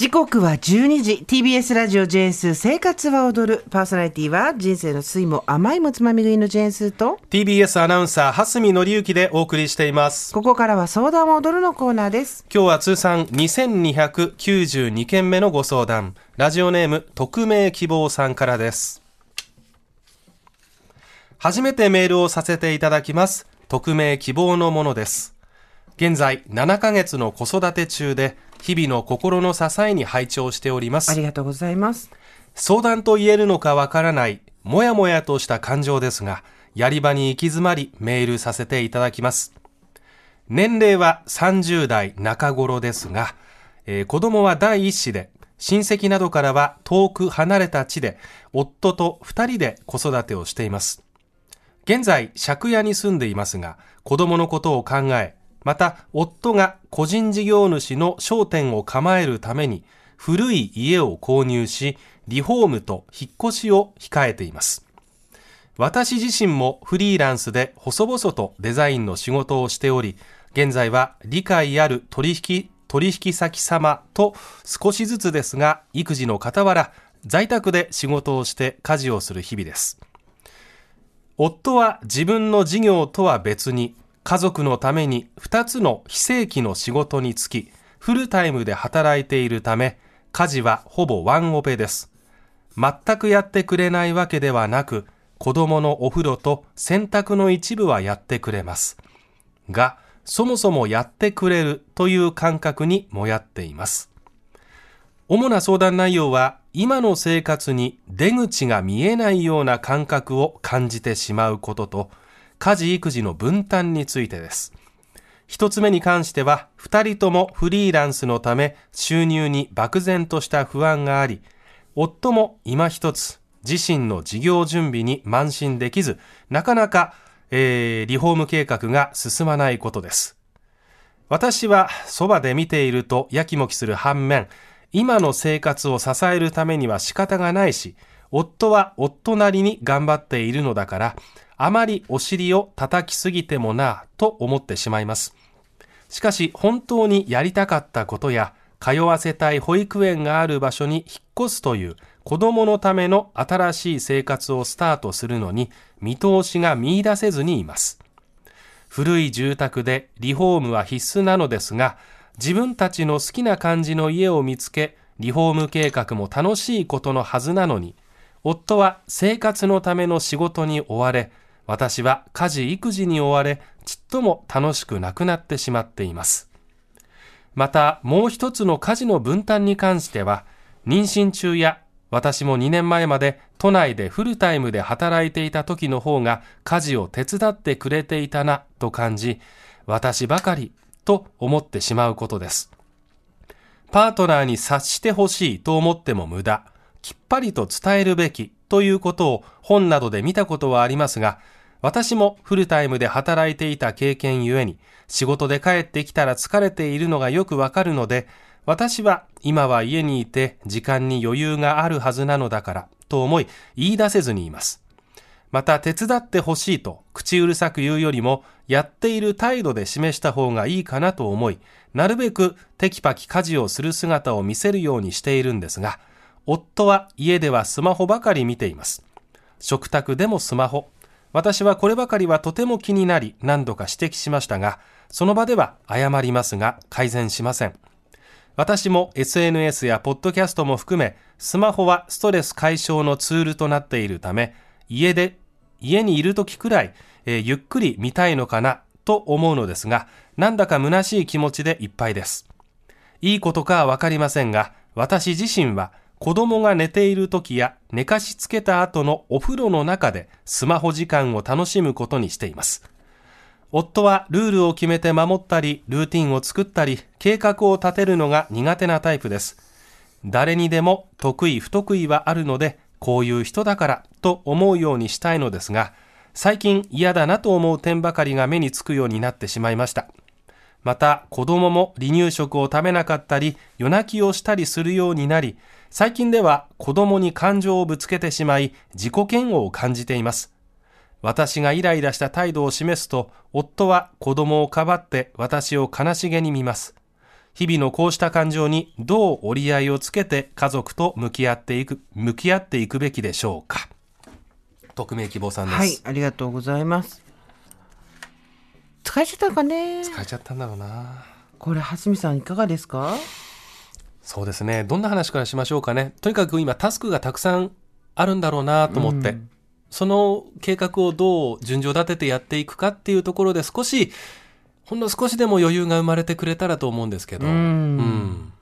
時刻は12時。TBS ラジオジェーンス生活は踊る。パーソナリティは人生の酸いも甘いもつまみ食いのジェーンスと。TBS アナウンサー蓮見紀之でお送りしています。ここからは相談は踊るのコーナーです。今日は通算2292件目のご相談。ラジオネーム匿名希望さんからです。初めてメールをさせていただきます。匿名希望のものです。現在7ヶ月の子育て中で日々の心の支えに拝聴しております。ありがとうございます。相談と言えるのかわからないもやもやとした感情ですがやり場に行き詰まりメールさせていただきます。年齢は30代中頃ですが、えー、子供は第一子で親戚などからは遠く離れた地で夫と二人で子育てをしています。現在借家に住んでいますが子供のことを考えまた、夫が個人事業主の商店を構えるために古い家を購入し、リフォームと引っ越しを控えています。私自身もフリーランスで細々とデザインの仕事をしており、現在は理解ある取引、取引先様と少しずつですが、育児の傍ら、在宅で仕事をして家事をする日々です。夫は自分の事業とは別に家族のために2つの非正規の仕事に就き、フルタイムで働いているため、家事はほぼワンオペです。全くやってくれないわけではなく、子供のお風呂と洗濯の一部はやってくれます。が、そもそもやってくれるという感覚にもやっています。主な相談内容は、今の生活に出口が見えないような感覚を感じてしまうことと、家事育児の分担についてです。一つ目に関しては、二人ともフリーランスのため収入に漠然とした不安があり、夫も今一つ自身の事業準備に慢心できず、なかなか、えー、リフォーム計画が進まないことです。私はそばで見ているとやきもきする反面、今の生活を支えるためには仕方がないし、夫は夫なりに頑張っているのだから、あまりお尻を叩きすぎてもなぁと思ってしまいます。しかし本当にやりたかったことや通わせたい保育園がある場所に引っ越すという子供のための新しい生活をスタートするのに見通しが見出せずにいます。古い住宅でリフォームは必須なのですが、自分たちの好きな感じの家を見つけ、リフォーム計画も楽しいことのはずなのに、夫は生活のための仕事に追われ、私は家事育児に追われ、ちっとも楽しくなくなってしまっています。また、もう一つの家事の分担に関しては、妊娠中や私も2年前まで都内でフルタイムで働いていた時の方が家事を手伝ってくれていたなと感じ、私ばかりと思ってしまうことです。パートナーに察してほしいと思っても無駄、きっぱりと伝えるべきということを本などで見たことはありますが、私もフルタイムで働いていた経験ゆえに、仕事で帰ってきたら疲れているのがよくわかるので、私は今は家にいて時間に余裕があるはずなのだからと思い言い出せずにいます。また手伝ってほしいと口うるさく言うよりもやっている態度で示した方がいいかなと思い、なるべくテキパキ家事をする姿を見せるようにしているんですが、夫は家ではスマホばかり見ています。食卓でもスマホ、私はこればかりはとても気になり何度か指摘しましたが、その場では謝りますが改善しません。私も SNS やポッドキャストも含め、スマホはストレス解消のツールとなっているため、家で、家にいる時くらい、えー、ゆっくり見たいのかなと思うのですが、なんだか虚しい気持ちでいっぱいです。いいことかはわかりませんが、私自身は子供が寝ている時や寝かしつけた後のお風呂の中でスマホ時間を楽しむことにしています。夫はルールを決めて守ったり、ルーティンを作ったり、計画を立てるのが苦手なタイプです。誰にでも得意不得意はあるので、こういう人だからと思うようにしたいのですが、最近嫌だなと思う点ばかりが目につくようになってしまいました。また子供も離乳食を食べなかったり夜泣きをしたりするようになり最近では子供に感情をぶつけてしまい自己嫌悪を感じています。私がイライラした態度を示すと夫は子供をかばって私を悲しげに見ます。日々のこうした感情にどう折り合いをつけて家族と向き合っていく向き合っていくべきでしょうか。匿名希望さんです、はい、ありがとうございます。疲れちゃったのかね。疲れちゃったんだろうな。これ、はすみさんいかがですか？そうですね。どんな話からしましょうかね。とにかく今タスクがたくさんあるんだろうなと思って、その計画をどう順序立ててやっていくかっていうところで少し、ほんの少しでも余裕が生まれてくれたらと思うんですけど。うん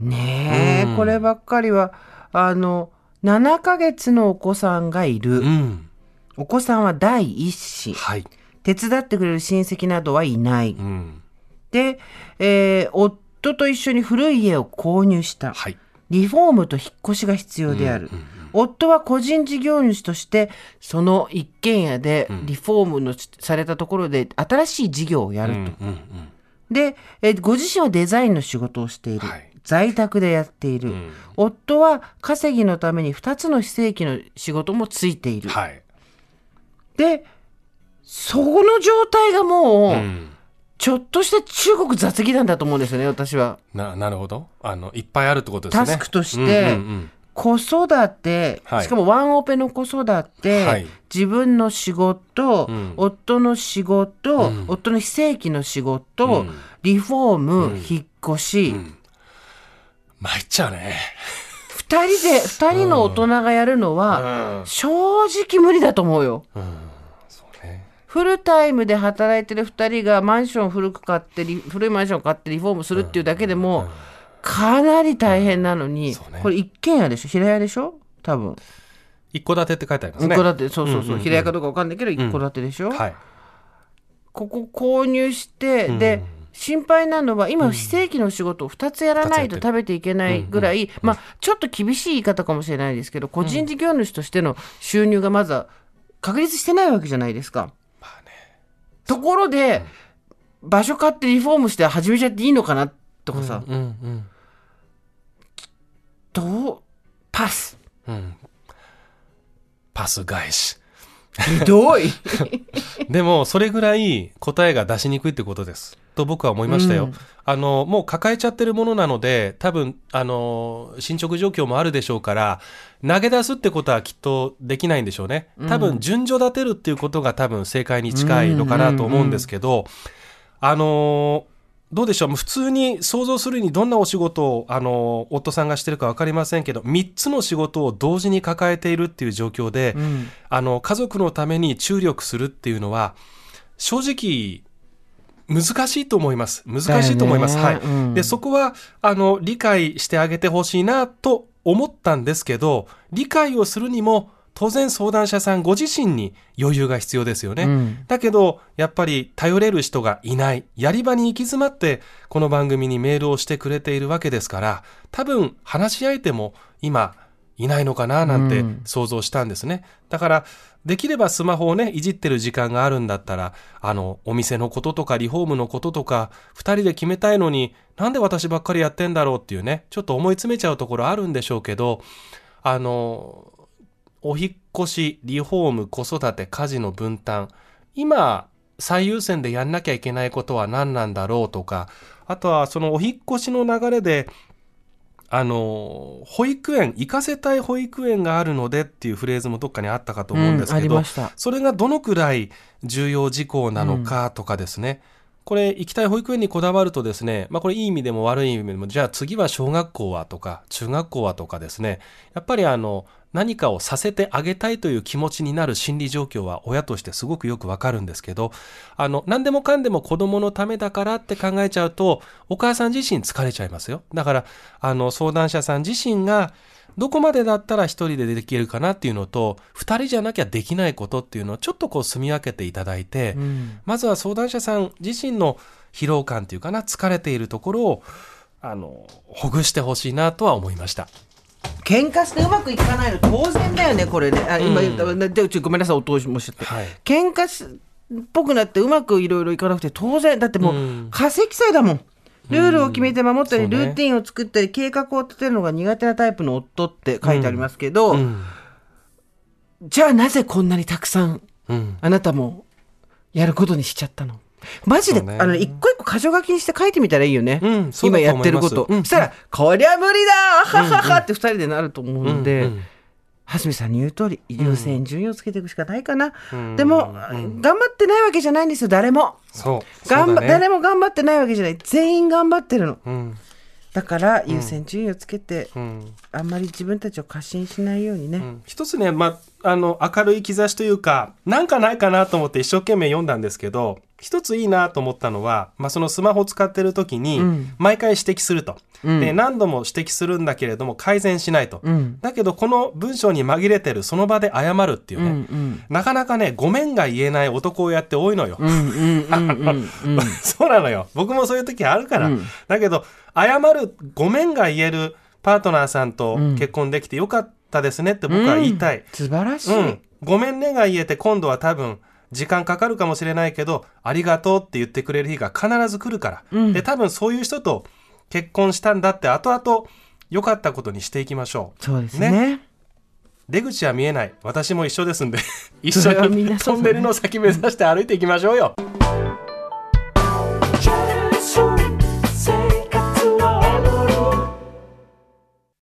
ねえ、うんこればっかりは、あの、7ヶ月のお子さんがいる。うん。お子さんは第一子。はい。手伝ってくれる親戚などはいない。うん。で、えー夫と一緒に古い家を購入した。はい。リフォームと引っ越しが必要である。夫は個人事業主として、その一軒家でリフォームのされたところで新しい事業をやると。うんうんで、えーご自身はデザインの仕事をしている。はい在宅でやっている。ん夫は稼ぎのために2つの非正規の仕事もついている。はい。で、そこの状態がもう、うん。ちょっとした中国雑技団だと思うんですよね、私は。な、なるほど。あの、いっぱいあるってことですね。タスクとしてうんうんうん子育て、はいしかもワンオペの子育て、はい自分の仕事、ん夫の仕事、うん夫の非正規の仕事、うんリフォーム、引っ越し、参っちゃうね。二人で、二人の大人がやるのは、うん。正直無理だと思うよ。そうね。フルタイムで働いてる二人がマンション古く買ってリ、古いマンション買ってリフォームするっていうだけでも、かなり大変なのに、そうね。これ一軒家でしょ？平屋でしょ？多分。一戸建てって書いてありますね。一戸建て、そうそうそう。んんん。平屋かどうかわかんないけど、一戸建てでしょ、はい。ここ購入して、で、心配なのは、今、非正規の仕事を2つやらないと食べていけないぐらい、まあ、ちょっと厳しい言い方かもしれないですけど、個人事業主としての収入がまずは確立してないわけじゃないですか。ところで、場所買ってリフォームして始めちゃっていいのかな？とかさ、うんうんどう、パス。うん。パス返し。ひどい。でも、それぐらい答えが出しにくいってことです。と僕は思いましたよ。うん。あの、もう抱えちゃってるものなので、多分、あの、進捗状況もあるでしょうから、投げ出すってことはきっとできないんでしょうね。多分、順序立てるっていうことが多分正解に近いのかなと思うんですけど、あのどうでしょう。普通に想像するにどんなお仕事を、あの夫さんがしてるか分かりませんけど、3つの仕事を同時に抱えているっていう状況で、ん。あの、家族のために注力するっていうのは、正直、難しいと思います。難しいと思います。はい。で、そこは、あの、理解してあげてほしいなと思ったんですけど、理解をするにも、当然相談者さんご自身に余裕が必要ですよね。うんだけど、やっぱり頼れる人がいない。やり場に行き詰まって、この番組にメールをしてくれているわけですから、多分、話し相手も今、いないのかななんてうん想像したんですね。だから、できればスマホをね、いじってる時間があるんだったら、あの、お店のこととかリフォームのこととか、二人で決めたいのに、なんで私ばっかりやってんだろうっていうね、ちょっと思い詰めちゃうところあるんでしょうけど、あの、お引っ越し、リフォーム、子育て、家事の分担、今、最優先でやんなきゃいけないことは何なんだろうとか、あとはそのお引っ越しの流れで、あの、保育園、行かせたい保育園があるのでっていうフレーズもどっかにあったかと思うんですあけど、りました。それがどのくらい重要事項なのかとかですね、これ行きたい保育園にこだわるとですね、まあこれいい意味でも悪い意味でも、じゃあ次は小学校はとか中学校はとかですね、やっぱりあの何かをさせてあげたいという気持ちになる心理状況は親としてすごくよくわかるんですけど、あの何でもかんでも子供のためだからって考えちゃうと、お母さん自身疲れちゃいますよ。だからあの相談者さん自身がどこまでだったら一人でできるかなっていうのと、二人じゃなきゃできないことっていうのをちょっとこう住み分けていただいて、うん。まずは相談者さん自身の疲労感っていうかな、疲れているところを、あのほぐしてほしいなとは思いました。喧嘩してうまくいかないの当然だよねこれね。あ今言った、でごめんなさいお通しもしちゃって、はい。喧嘩しっぽくなってうまくいろいろいかなくて当然だってもう、うん。化石祭だもんルールを決めて守ったり、ルーティンを作ったり計画を立てるのが苦手なタイプの夫って書いてありますけど、うん。じゃあなぜこんなにたくさんうん。あなたもやることにしちゃったの？マジで、ね。あの一個一個箇条書きにして書いてみたらいいよね、うん今やってること、うん。そしたら、こりゃ無理だはははって二人でなると思うので、うんうん。蓮見さんに言う通り優先順位をつけていくしかないかな、うん。でも、頑張ってないわけじゃないんですよ誰も。そう頑張、ね。誰も頑張ってないわけじゃない。全員頑張ってるの。うん。だから優先順位をつけて、うん。あんまり自分たちを過信しないようにね、うん。一つね、まあ、あの明るい兆しというかなんかないかなと思って一生懸命読んだんですけど一ついいなと思ったのは、まあ、そのスマホを使ってる時にうん。毎回指摘すると、うん。で何度も指摘するんだけれども改善しないと、うん。だけどこの文章に紛れてるその場で謝るっていううんうね、ん。なかなかねごめんが言えない男親って多いのよ。そうなのよ。僕もそういう時あるから。うん。だけど、謝る、ごめんが言えるパートナーさんと結婚できてよかったですねって僕は言いたい。素晴らしい、うん。ごめんねが言えて今度は多分、時間かかるかもしれないけど、ありがとうって言ってくれる日が必ず来るから。うんで、多分そういう人と結婚したんだって後々良かったことにしていきましょう。そうですね出口は見えない。私も一緒ですんで、一緒にトンネルの先目指して歩いていきましょうよ。